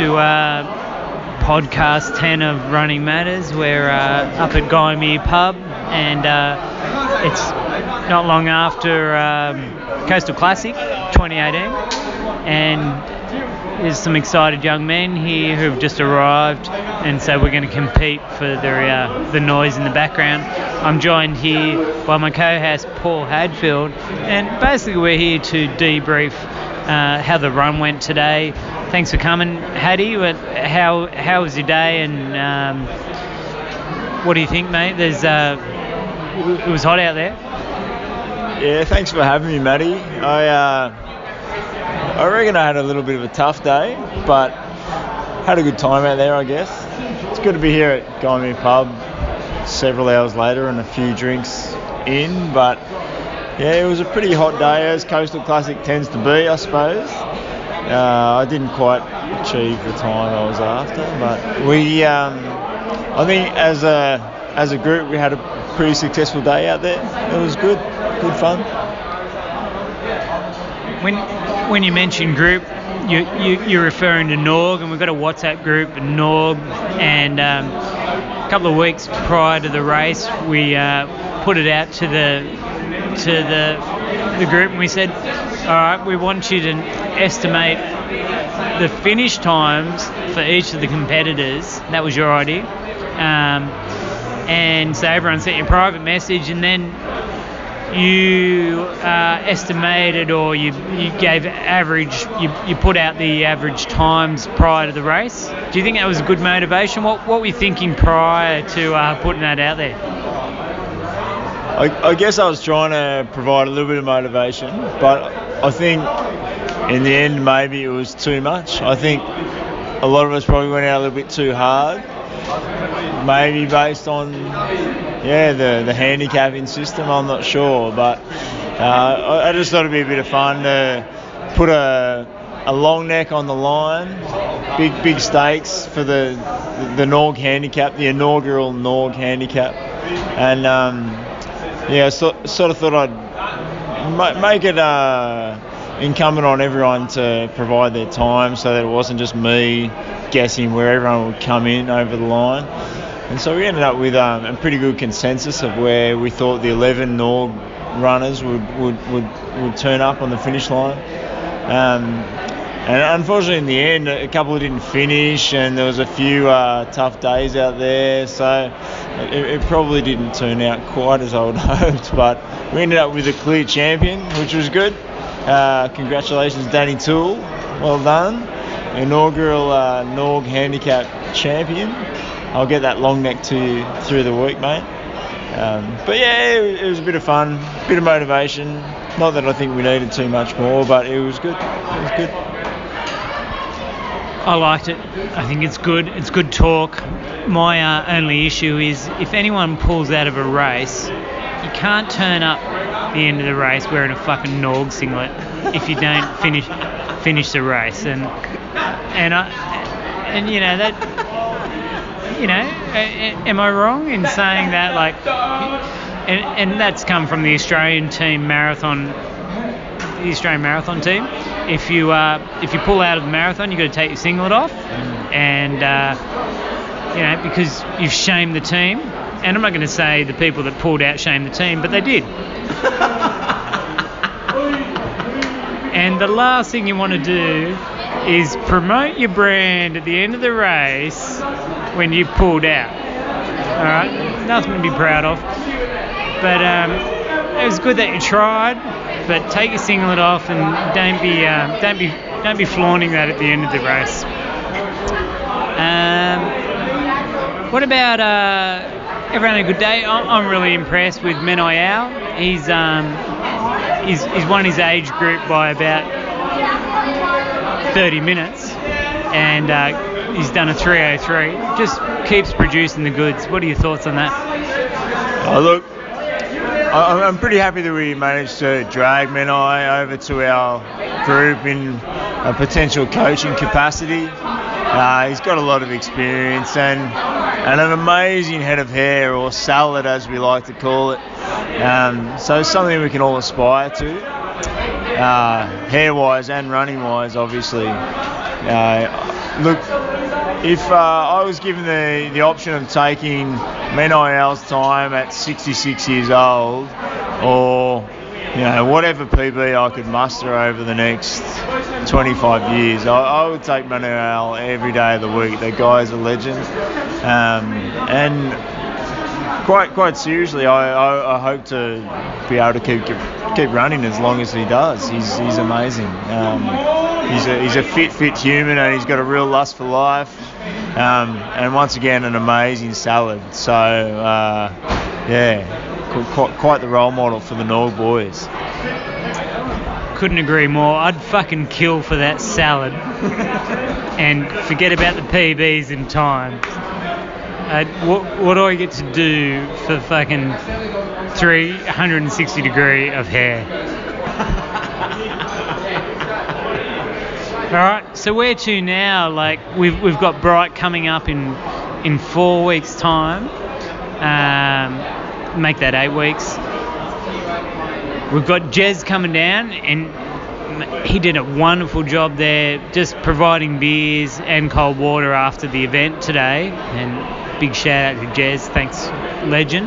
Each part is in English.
To uh, podcast 10 of Running Matters. We're uh, up at Gymea Pub, and uh, it's not long after um, Coastal Classic 2018. And there's some excited young men here who've just arrived, and so we're going to compete for the, uh, the noise in the background. I'm joined here by my co-host Paul Hadfield, and basically we're here to debrief uh, how the run went today. Thanks for coming, Hattie. How how was your day, and um, what do you think, mate? There's uh, it was hot out there. Yeah, thanks for having me, Matty. I uh, I reckon I had a little bit of a tough day, but had a good time out there, I guess. It's good to be here at Gymea Pub several hours later and a few drinks in, but yeah, it was a pretty hot day, as Coastal Classic tends to be, I suppose. Uh, I didn't quite achieve the time I was after, but we, um, I think as a as a group, we had a pretty successful day out there. It was good, good fun. When when you mention group, you, you you're referring to Norg, and we've got a WhatsApp group, Norg, and um, a couple of weeks prior to the race, we uh, put it out to the to the the group and we said, all right, we want you to estimate the finish times for each of the competitors. That was your idea. Um, and so everyone sent you a private message, and then you uh, estimated or you, you gave average, you, you put out the average times prior to the race. Do you think that was a good motivation? What, what were you thinking prior to uh, putting that out there? I, I, guess I was trying to provide a little bit of motivation, but I think in the end maybe it was too much. I think a lot of us probably went out a little bit too hard, maybe based on yeah the the handicapping system. I'm not sure, but uh, I, just thought it'd be a bit of fun to put a a long neck on the line, big big stakes for the the Norg handicap, the inaugural Norg handicap, and um, yeah, so, sort of thought I'd make it uh, incumbent on everyone to provide their time so that it wasn't just me guessing where everyone would come in over the line. And so we ended up with um, a pretty good consensus of where we thought the 11 Norg runners would, would, would, would turn up on the finish line. Um, and unfortunately, in the end, a couple didn't finish, and there was a few uh, tough days out there. So it, it, probably didn't turn out quite as I would hoped. But we ended up with a clear champion, which was good. Uh, congratulations, Danny Toole. Well done. Inaugural uh, Norg Handicap champion. I'll get that long neck to you through the week, mate. Um, but yeah, it, it was a bit of fun, a bit of motivation. Not that I think we needed too much more, but it was good. It was good. I liked it. I think it's good. It's good talk. My uh, only issue is if anyone pulls out of a race, you can't turn up the end of the race wearing a fucking Norg singlet if you don't finish finish the race. And and I and you know that you know am I wrong in saying that like and, and that's come from the Australian team marathon the Australian marathon team if you uh, if you pull out of the marathon, you've got to take your singlet off, and uh, you know because you've shamed the team. And I'm not going to say the people that pulled out shamed the team, but they did. and the last thing you want to do is promote your brand at the end of the race when you've pulled out. All right, nothing to be proud of. But um, it was good that you tried but take your singlet off and don't be uh, don't be don't be flaunting that at the end of the race. Um, what about uh, everyone a good day? I'm really impressed with Menai Ao. He's um, he's, he's won his age group by about 30 minutes, and uh, he's done a 303. Just keeps producing the goods. What are your thoughts on that? Oh, look, I'm pretty happy that we managed to drag Menai over to our group in a potential coaching capacity. Uh, he's got a lot of experience and, and an amazing head of hair, or salad as we like to call it. Um, so something we can all aspire to, uh, hair wise and running wise, obviously. Uh, look, if uh, I was given the, the option of taking Menayel's time at 66 years old, or you know whatever PB I could muster over the next 25 years, I, I would take Manuel every day of the week. That guy's a legend, um, and quite quite seriously, I, I, I, hope to be able to keep keep running as long as he does. He's he's amazing. Um, he's a he's a fit fit human, and he's got a real lust for life. Um, and once again, an amazing salad. So uh, yeah, quite, quite the role model for the Norg boys. Couldn't agree more. I'd fucking kill for that salad. and forget about the PBs in time. Uh, what, what do I get to do for fucking 360 degree of hair? All right, so where to now? Like we've we've got Bright coming up in in four weeks' time. Um, make that eight weeks. We've got Jez coming down, and he did a wonderful job there, just providing beers and cold water after the event today. And big shout out to Jez, thanks, legend.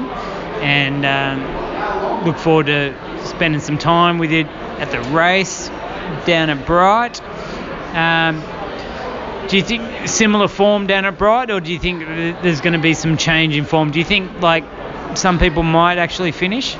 And um, look forward to spending some time with you at the race down at Bright. Um, do you think similar form down at Bright, or do you think there's going to be some change in form? Do you think like some people might actually finish?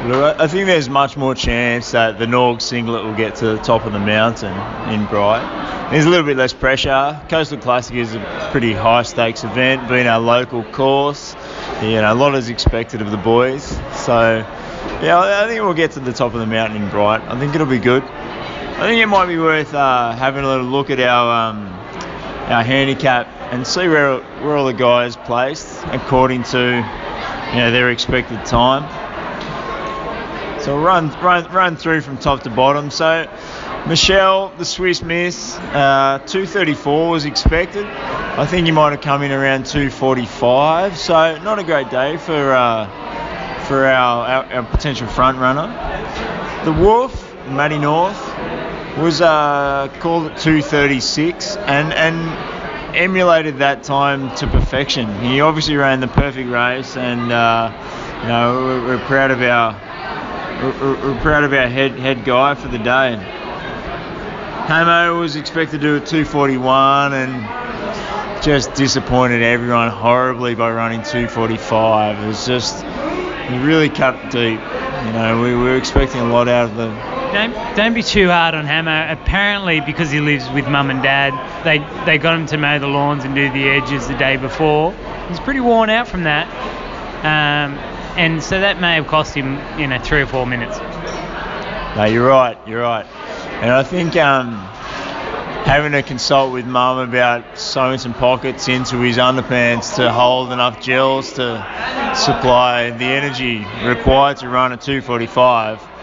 I think there's much more chance that the Norg singlet will get to the top of the mountain in Bright. There's a little bit less pressure. Coastal Classic is a pretty high stakes event, being our local course. You know, a lot is expected of the boys. So, yeah, I think we'll get to the top of the mountain in Bright. I think it'll be good. I think it might be worth uh, having a little look at our um, our handicap and see where where all the guys placed according to you know their expected time. So we'll run run run through from top to bottom. So Michelle, the Swiss Miss, uh, 234 was expected. I think he might have come in around 245. So not a great day for uh, for our, our, our potential front runner. The Wolf, Matty North, was uh, called at 2:36 and and emulated that time to perfection. He obviously ran the perfect race, and uh, you know we're, we're, proud of our we're, we're, proud of our head head guy for the day. Hamo was expected to do a 2:41 and just disappointed everyone horribly by running 2:45. It was just he really cut deep. You know we, we were expecting a lot out of the don't don't be too hard on Hammer. Apparently, because he lives with mum and dad, they they got him to mow the lawns and do the edges the day before. He's pretty worn out from that, um, and so that may have cost him, you know, three or four minutes. No, you're right. You're right, and I think um, having to consult with mum about sewing some pockets into his underpants to hold enough gels to supply the energy required to run a 245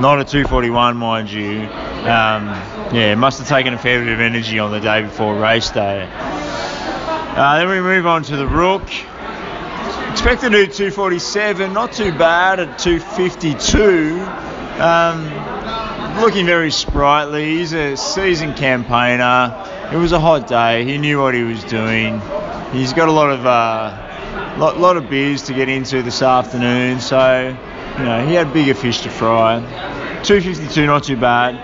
not a 241, mind you. Um, yeah, must have taken a fair bit of energy on the day before race day. Uh, then we move on to the Rook. Expect to do 247, not too bad at 252. Um, looking very sprightly. He's a seasoned campaigner. It was a hot day. He knew what he was doing. He's got a lot of uh, lot, lot of beers to get into this afternoon, so you know, he had bigger fish to fry. 252, not too bad.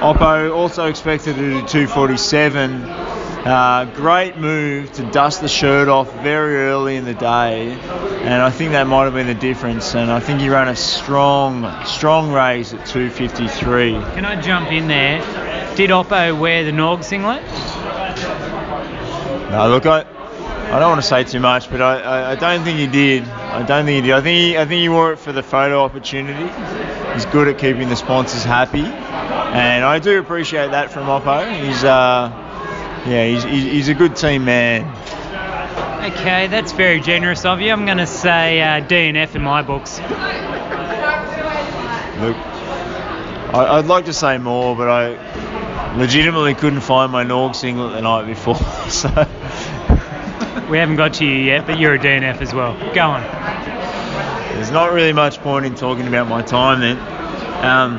Oppo also expected to do 247. Uh, great move to dust the shirt off very early in the day, and I think that might have been the difference. And I think he ran a strong, strong race at 253. Can I jump in there? Did Oppo wear the Norg singlet? No, look, I, I don't want to say too much, but I, I, I, don't think he did. I don't think he did. I think he, I think he wore it for the photo opportunity. He's good at keeping the sponsors happy, and I do appreciate that from Oppo. He's uh, yeah, he's, he's a good team man. Okay, that's very generous of you. I'm going to say uh, DNF in my books. Look, I, I'd like to say more, but I legitimately couldn't find my Norg singlet the night before, so. We haven't got to you yet, but you're a DNF as well. Go on. There's not really much point in talking about my time then. Um,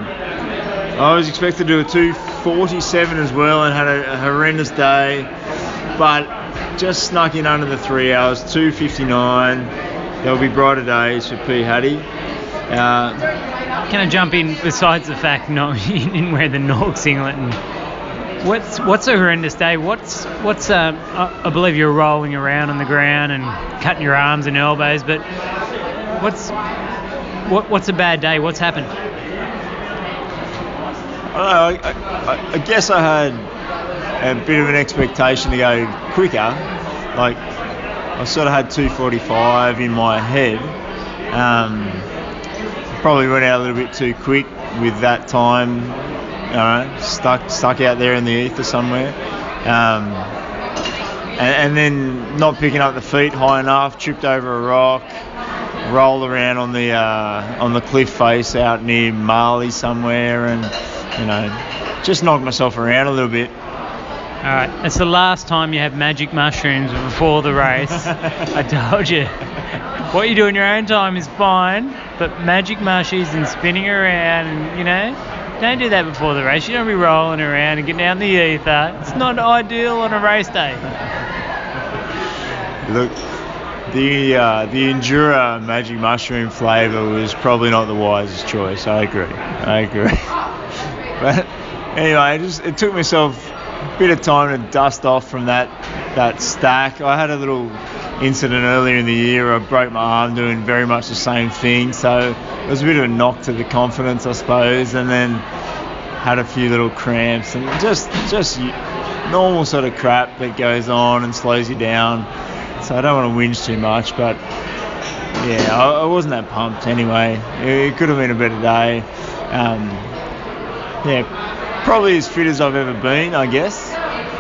I was expected to do a 247 as well and had a, a horrendous day, but just snuck in under the three hours, 2:59. There'll be brighter days for P. Hattie. Uh, Can I jump in besides the fact not you didn't wear the Norg singlet and what's what's a horrendous day? What's what's uh, I believe you're rolling around on the ground and cutting your arms and elbows, but what's what what's a bad day? What's happened? I, don't know, I, I, I guess I had a bit of an expectation to go quicker. Like I sort of had 2:45 in my head. Um, probably went out a little bit too quick with that time. Know, stuck stuck out there in the ether somewhere. Um, and, and then not picking up the feet high enough, tripped over a rock, rolled around on the uh, on the cliff face out near Marley somewhere, and you know, just knocked myself around a little bit. All right, it's the last time you have magic mushrooms before the race. I told you. What you do in your own time is fine, but magic mushies and spinning around, and you know, don't do that before the race. You don't be rolling around and getting out the ether. It's not ideal on a race day. Look, the uh, the Endura magic mushroom flavour was probably not the wisest choice. I agree. I agree. but anyway, it just it took myself a bit of time to dust off from that that stack. I had a little incident earlier in the year. I broke my arm doing very much the same thing, so it was a bit of a knock to the confidence, I suppose. And then had a few little cramps and just just normal sort of crap that goes on and slows you down. So I don't want to whinge too much, but yeah, I, I wasn't that pumped anyway. It, it could have been a better day. Um, yeah, probably as fit as I've ever been, I guess.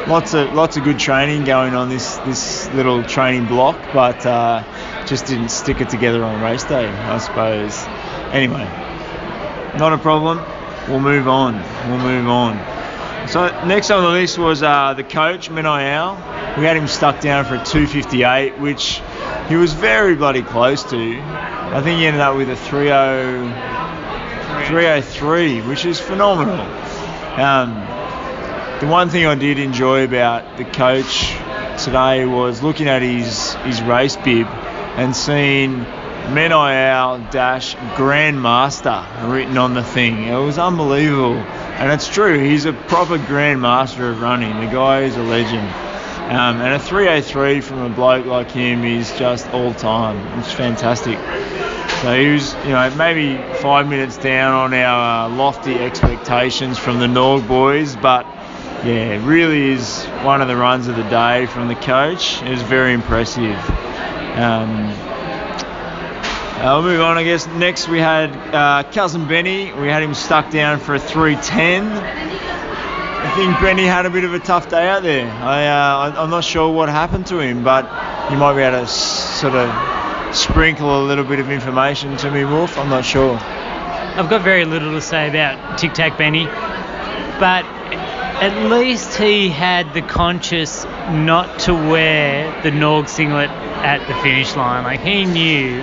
Lots of lots of good training going on this this little training block, but uh, just didn't stick it together on race day, I suppose. Anyway, not a problem. We'll move on. We'll move on. So next on the list was uh, the coach Menayal. We had him stuck down for a 258, which he was very bloody close to. I think he ended up with a 30, 303, which is phenomenal. Um, the one thing I did enjoy about the coach today was looking at his his race bib and seeing Menayal dash Grandmaster written on the thing. It was unbelievable, and it's true. He's a proper Grandmaster of running. The guy is a legend. Um, and a 303 from a bloke like him is just all time. It's fantastic. So he was, you know, maybe five minutes down on our uh, lofty expectations from the Norg boys, but yeah, really is one of the runs of the day from the coach. It was very impressive. Um, I'll move on, I guess. Next, we had uh, cousin Benny. We had him stuck down for a 310. I think Benny had a bit of a tough day out there. I, uh, I'm not sure what happened to him, but you might be able to s- sort of sprinkle a little bit of information to me, Wolf. I'm not sure. I've got very little to say about Tic Tac Benny, but at least he had the conscious not to wear the Norg singlet at the finish line. Like he knew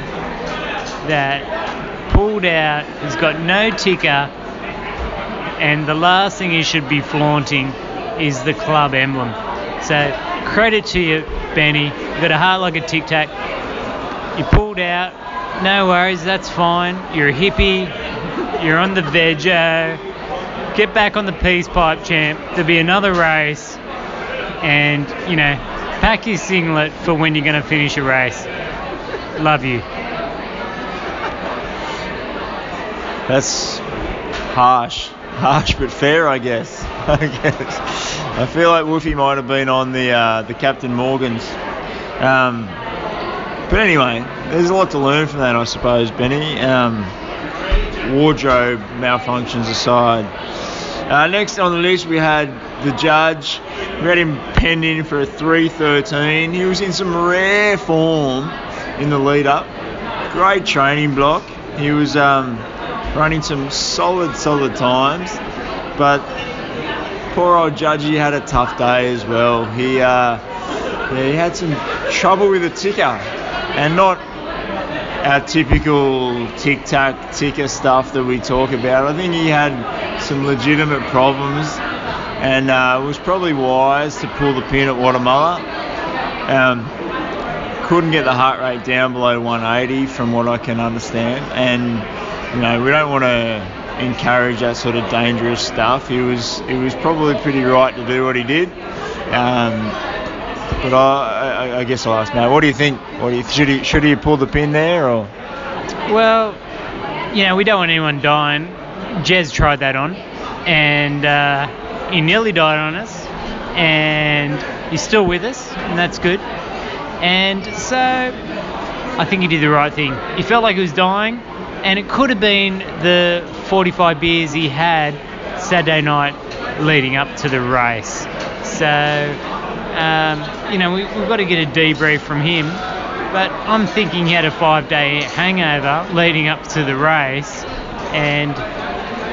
that pulled out, he's got no ticker, and the last thing he should be flaunting is the club emblem. So credit to you, Benny. You've got a heart like a tic tac. You pulled out, no worries, that's fine. You're a hippie, you're on the vego. Get back on the peace pipe, champ. There'll be another race, and you know, pack your singlet for when you're going to finish a race. Love you. That's harsh, harsh but fair, I guess. I guess. I feel like Woofy might have been on the uh, the Captain Morgans. Um, but anyway, there's a lot to learn from that, I suppose, Benny. Um, wardrobe malfunctions aside. Uh, next on the list, we had the judge. We had him penned in for a 313. He was in some rare form in the lead up. Great training block. He was um, running some solid, solid times. But poor old Judgy had a tough day as well. He, uh, yeah, he had some trouble with the ticker. And not our typical tic tac ticker stuff that we talk about. I think he had some legitimate problems. and uh, it was probably wise to pull the pin at Wattamolla. Um, couldn't get the heart rate down below 180 from what I can understand, and you know we don't want to encourage that sort of dangerous stuff. He was he was probably pretty right to do what he did. Um, but I, I, I guess I'll ask now. what do you think? What do you, should he should he pulled the pin there or? Well, you know we don't want anyone dying. Jez tried that on, and uh, he nearly died on us, and he's still with us, and that's good. And so I think he did the right thing. He felt like he was dying, and it could have been the 45 beers he had Saturday night leading up to the race. So, um, you know, we, have got to get a debrief from him. But I'm thinking he had a five day hangover leading up to the race. And,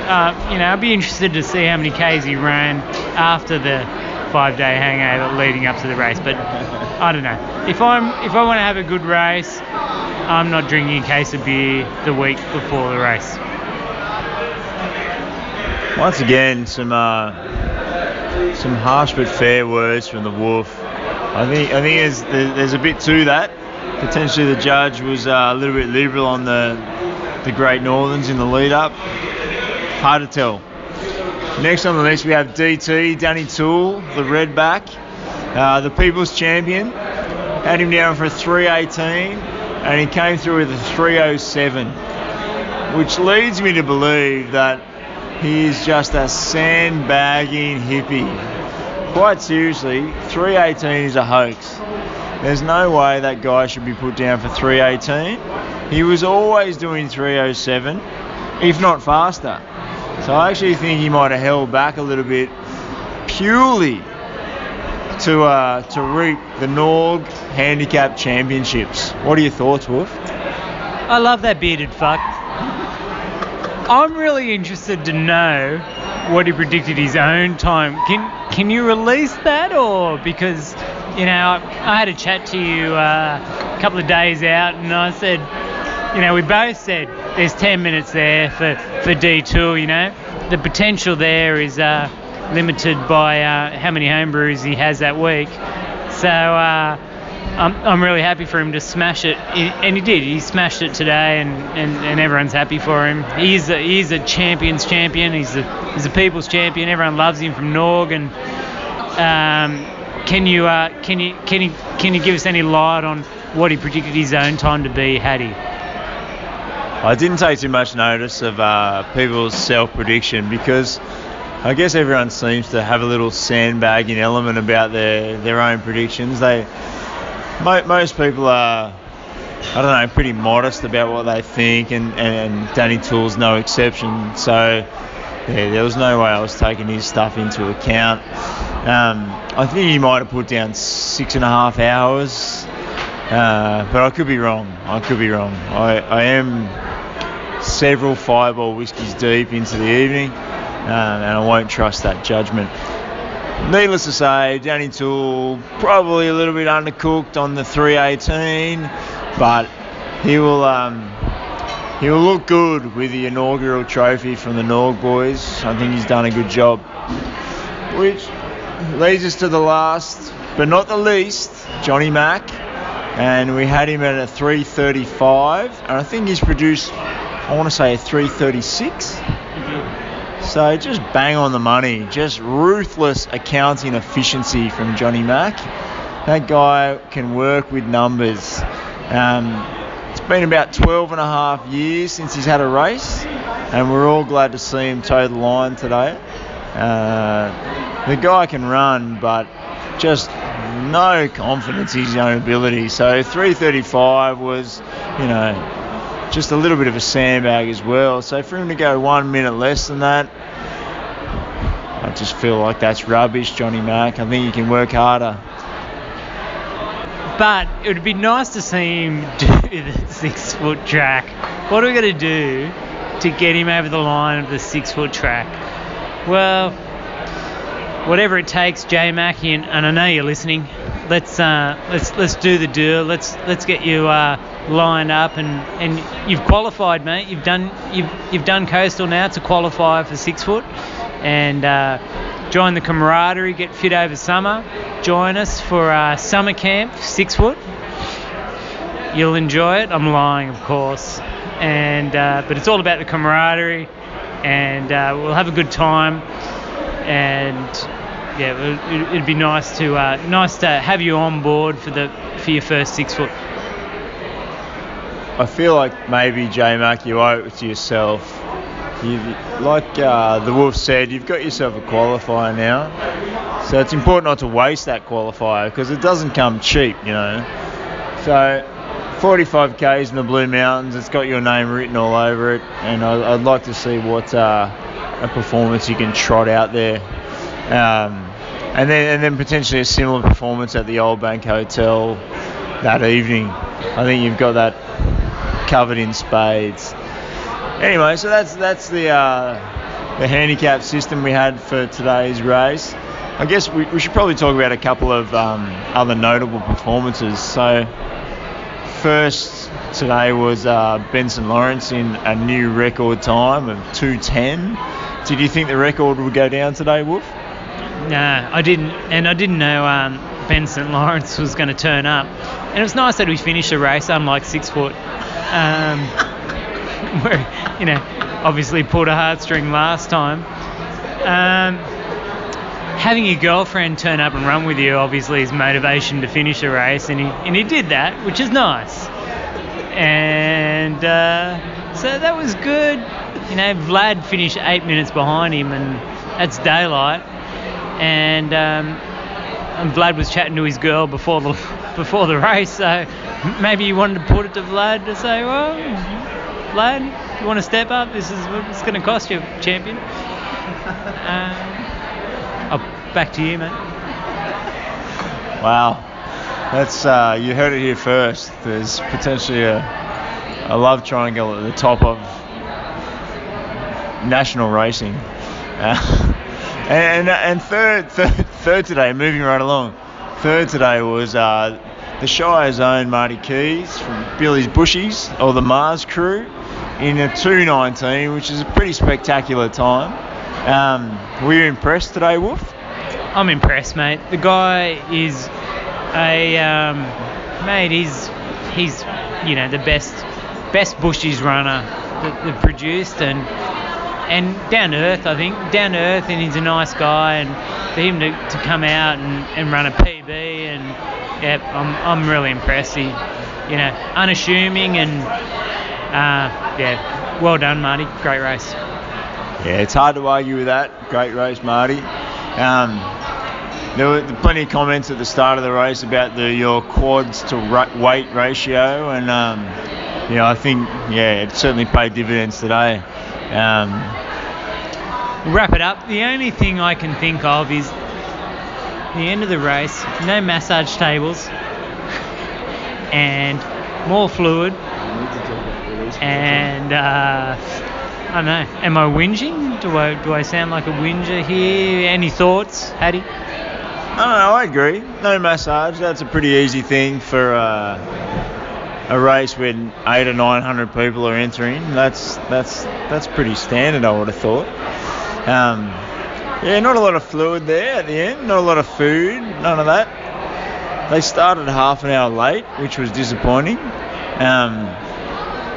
uh, you know, I'd be interested to see how many Ks he ran after the five day hangover leading up to the race. But I don't know. If I'm if I want to have a good race, I'm not drinking a case of beer the week before the race. Once again, some uh, some harsh but fair words from the Wolf. I think I think there's there's a bit to that. Potentially the judge was uh, a little bit liberal on the the Great Northerns in the lead up. Hard to tell. Next on the list we have DT Danny Toole, the redback, uh, the People's Champion. Had him down for a 318, and he came through with a 307, which leads me to believe that he is just a sandbagging hippie. Quite seriously, 318 is a hoax. There's no way that guy should be put down for 318. He was always doing 307, if not faster. So I actually think he might have held back a little bit purely to uh, to reap the Norg Handicap Championships. What are your thoughts, Wolf? I love that bearded fuck. I'm really interested to know what he predicted his own time. Can can you release that or because you know I had a chat to you uh, a couple of days out and I said you know we both said there's 10 minutes there for for D2 you know the potential there is uh, limited by uh, how many homebrews he has that week so uh, I'm, I'm really happy for him to smash it, and he did. He smashed it today, and, and, and everyone's happy for him. He's a, he's a champion's champion. He's a he's a people's champion. Everyone loves him from Norg. And um, can you uh, can you can you can you give us any light on what he predicted his own time to be? Had he? I didn't take too much notice of uh, people's self prediction because I guess everyone seems to have a little sandbagging element about their their own predictions. They most people are, I don't know, pretty modest about what they think, and, and Danny Toole's no exception. So, yeah, there was no way I was taking his stuff into account. Um, I think he might have put down six and a half hours, uh, but I could be wrong. I could be wrong. I, I am several fireball whiskies deep into the evening, um, and I won't trust that judgment. Needless to say, Danny Toole probably a little bit undercooked on the 318, but he will um, he will look good with the inaugural trophy from the Norg boys. I think he's done a good job. Which leads us to the last, but not the least, Johnny Mack, and we had him at a 335, and I think he's produced, I want to say a 336. So just bang on the money, just ruthless accounting efficiency from Johnny Mack. That guy can work with numbers. Um, it's been about 12 and a half years since he's had a race, and we're all glad to see him toe the line today. Uh, the guy can run, but just no confidence in his own ability. So 335 was, you know, just a little bit of a sandbag as well. So for him to go one minute less than that, I just feel like that's rubbish, Johnny Mack. I think he can work harder. But it would be nice to see him do the six foot track. What are we going to do to get him over the line of the six foot track? Well, whatever it takes, Jay Mackey, and, and I know you're listening. Let's uh, let's let's do the deal. Let's let's get you uh, lined up, and, and you've qualified, mate. You've done you've you've done coastal now to qualify for six foot, and uh, join the camaraderie, get fit over summer, join us for uh, summer camp, six foot. You'll enjoy it. I'm lying, of course, and uh, but it's all about the camaraderie, and uh, we'll have a good time, and yeah, it'd be nice to uh, nice to have you on board for the for your first six foot. I feel like maybe J Mac, you owe it to yourself. You, like uh, the Wolf said, you've got yourself a qualifier now, so it's important not to waste that qualifier because it doesn't come cheap, you know. So 45 k's in the Blue Mountains, it's got your name written all over it, and I, would like to see what uh, a performance you can trot out there. Um, and then and then potentially a similar performance at the Old Bank Hotel that evening. I think you've got that covered in spades. Anyway, so that's that's the uh, the handicap system we had for today's race. I guess we, we should probably talk about a couple of um, other notable performances. So first today was uh, Benson Lawrence in a new record time of 2:10. Did you think the record would go down today, Wolf? No, I didn't, and I didn't know um, Benson Lawrence was going to turn up. And it was nice that we finished the race, unlike six foot, um, where you know obviously pulled a heartstring last time. Um, having your girlfriend turn up and run with you obviously is motivation to finish a race, and he and he did that, which is nice. And uh, so that was good. You know, Vlad finished eight minutes behind him, and that's daylight and um, and Vlad was chatting to his girl before the before the race, so maybe you wanted to put it to Vlad to say, well, Vlad, you want to step up? This is what it's going to cost you, champion. Um, oh, back to you, mate. Wow, that's uh, you heard it here first. There's potentially a, a love triangle at the top of national racing. Uh, and and third, third, third today, moving right along. Third today was uh, the Shire's own Marty Keys from Billy's Bushies or the Mars crew in a 2:19, which is a pretty spectacular time. Um, were you impressed today, Wolf? I'm impressed, mate. The guy is a um, mate. He's he's you know the best best Bushies runner that they've produced and and down to earth, I think. Down to earth, and he's a nice guy. And for him to, to come out and, and run a PB, and yeah, I'm, I'm really impressed. He, you know, unassuming and uh, yeah, well done, Marty. Great race. Yeah, it's hard to argue with that. Great race, Marty. Um, there were plenty of comments at the start of the race about the your quads to weight ratio, and um, you know, I think yeah, it certainly paid dividends today. Um, wrap it up. The only thing I can think of is the end of the race, no massage tables, and more fluid. And uh, I don't know. Am I whinging? Do I do I sound like a whinger here? Any thoughts, Hattie? I don't know. I agree. No massage. That's a pretty easy thing for. Uh, a race when eight or nine hundred people are entering, that's that's that's pretty standard. I would have thought. Um, yeah, not a lot of fluid there at the end, not a lot of food, none of that. They started half an hour late, which was disappointing, um,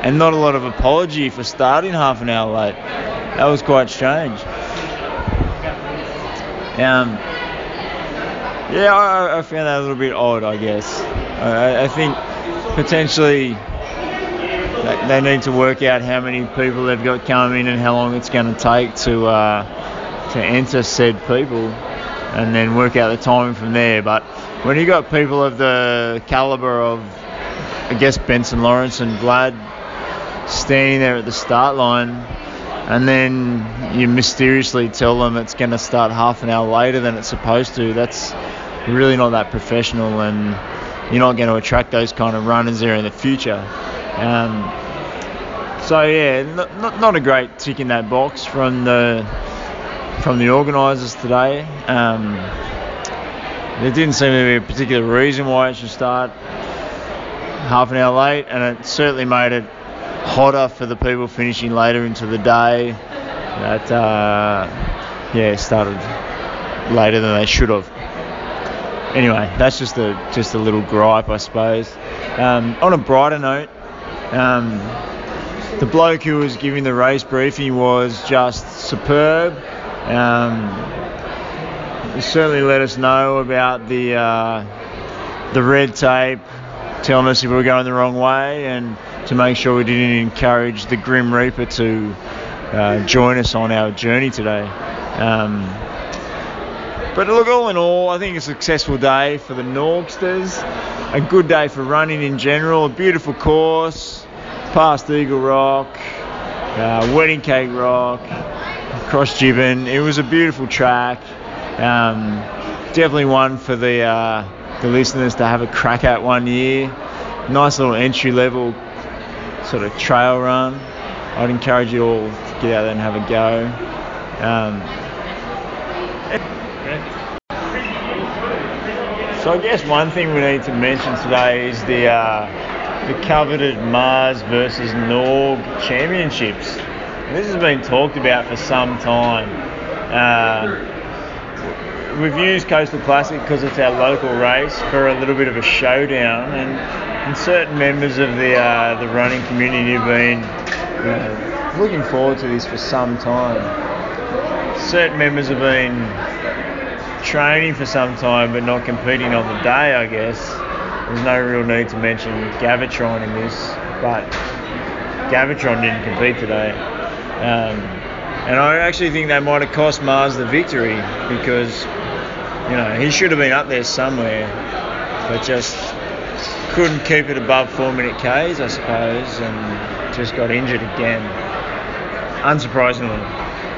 and not a lot of apology for starting half an hour late. That was quite strange. Um, yeah, I, I, found that a little bit odd, I guess. I, I think potentially they need to work out how many people they've got coming in and how long it's going to take to uh, to enter said people, and then work out the timing from there. But when you got people of the caliber of, I guess Benson Lawrence and Vlad standing there at the start line, and then you mysteriously tell them it's going to start half an hour later than it's supposed to, that's really not that professional and you're not going to attract those kind of runners there in the future. Um, so yeah, not, not, a great tick in that box from the from the organisers today. Um, there didn't seem to be a particular reason why it should start half an hour late, and it certainly made it hotter for the people finishing later into the day. That uh, yeah started later than they should have. Anyway, that's just a just a little gripe, I suppose. Um, on a brighter note, um, the bloke who was giving the race briefing was just superb. Um, he certainly let us know about the uh, the red tape, telling us if we were going the wrong way, and to make sure we didn't encourage the Grim Reaper to uh, join us on our journey today. Um, but look, all in all, I think a successful day for the Norgsters, a good day for running in general, a beautiful course, past Eagle Rock, uh, Wedding Cake Rock, across Gibbon. It was a beautiful track. Um, definitely one for the uh, the listeners to have a crack at one year. Nice little entry level sort of trail run. I'd encourage you all to get out there and have a go. Um, so I guess one thing we need to mention today is the uh, the coveted Mars versus Norg Championships. This has been talked about for some time. Uh, we've used Coastal Classic because it's our local race for a little bit of a showdown, and, and certain members of the uh, the running community have been you looking forward to this for some time. Certain members have been training for some time but not competing on the day, I guess. There's no real need to mention Gavitron in this, but Gavitron didn't compete today. Um, and I actually think that might have cost Mars the victory because, you know, he should have been up there somewhere, but just couldn't keep it above four minute Ks, I suppose, and just got injured again. Unsurprisingly.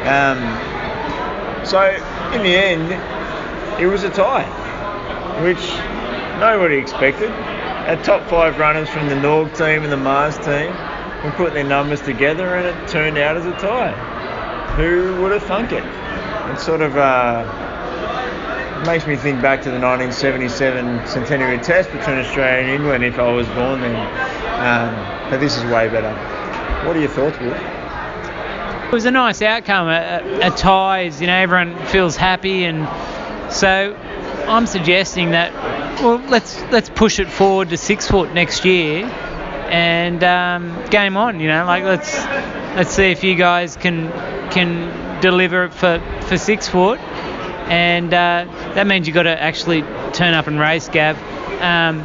Um, so, in the end, it was a tie, which nobody expected. Our top five runners from the Norg team and the Mars team we put their numbers together and it turned out as a tie. Who would have thunk it? It sort of uh, makes me think back to the 1977 centenary test between Australia and England if I was born then. Um, but this is way better. What are your thoughts, Will? It was a nice outcome. A, a, a tie is, you know, everyone feels happy, and so I'm suggesting that well, let's let's push it forward to six foot next year, and um, game on. You know, like let's let's see if you guys can can deliver it for for six foot, and uh, that means you've got to actually turn up and race, Gav, um,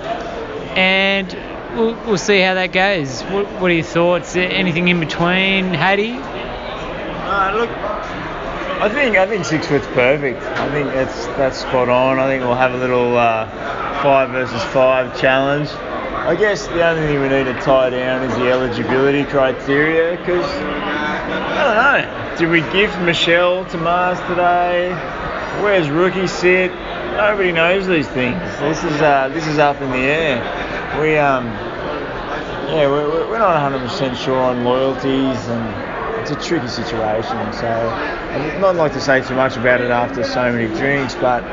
and. We'll, we'll see how that goes. What, what are your thoughts? Anything in between, Hattie? Uh, look, I think I think six foot's perfect. I think that's that's spot on. I think we'll have a little uh, five versus five challenge. I guess the only thing we need to tie down is the eligibility criteria because I don't know. Did we gift Michelle to Mars today? Where's Rookie sit? Nobody knows these things. This is uh, this is up in the air. We um yeah we're, we're not 100% sure on loyalties and it's a tricky situation. So I'd not like to say too much about it after so many drinks, but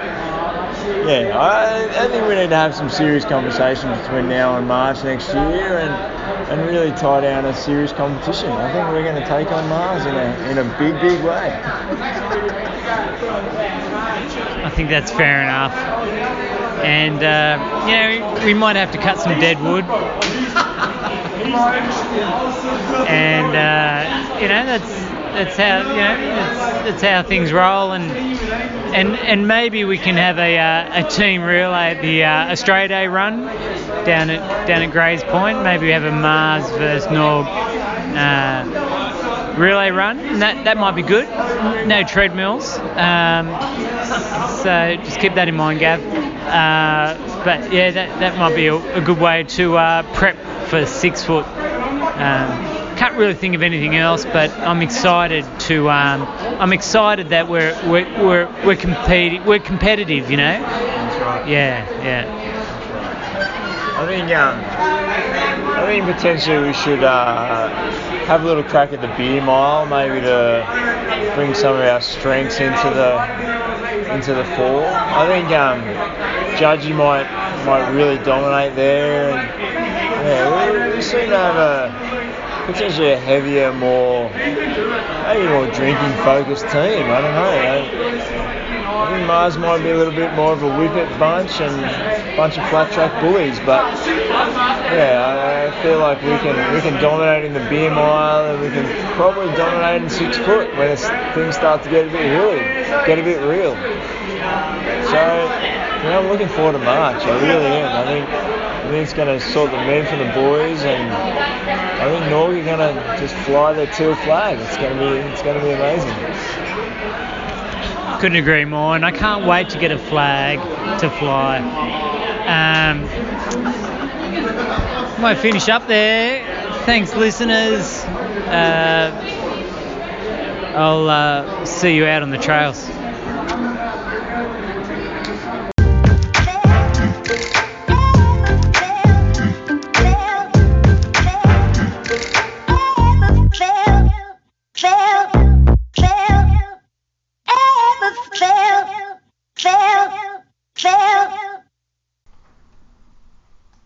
yeah, I, I think we need to have some serious conversation between now and March next year and, and really tie down a serious competition. I think we're going to take on Mars in a, in a big, big way. I think that's fair enough. And, uh, you know, we might have to cut some dead wood. And, uh, you know, that's that's how you know that's, that's, how things roll and and and maybe we can have a, uh, a team relay at the uh, Australia Day run down at down at Grays Point. Maybe we have a Mars versus Norg uh, relay run. And that that might be good. No treadmills. Um, so just keep that in mind, Gav. Uh, but yeah, that that might be a, a good way to uh, prep for six foot. Um, can't really think of anything else, but I'm excited to. Um, I'm excited that we're we're we're, we're competing. We're competitive, you know. That's right. Yeah, yeah. I think um, I think potentially we should uh, have a little crack at the beer mile, maybe to bring some of our strengths into the into the fore. I think um, Judgy might might really dominate there, and yeah, we, we seem to have a potentially a heavier, more maybe more drinking focused team. I don't know. Eh? I think Mars might be a little bit more of a whippet bunch and a bunch of flat track bullies, but yeah, I feel like we can we can dominate in the beer mile and we can probably dominate in six foot when things start to get a bit hilly, get a bit real. So yeah, I'm looking forward to March. I really am. I think I think it's going to sort the men from the boys, and I think Norg are going to just fly their teal flag. It's going to be it's going to be amazing. Couldn't agree more, and I can't wait to get a flag to fly. Um, might finish up there. Thanks, listeners. Uh, I'll uh, see you out on the trails.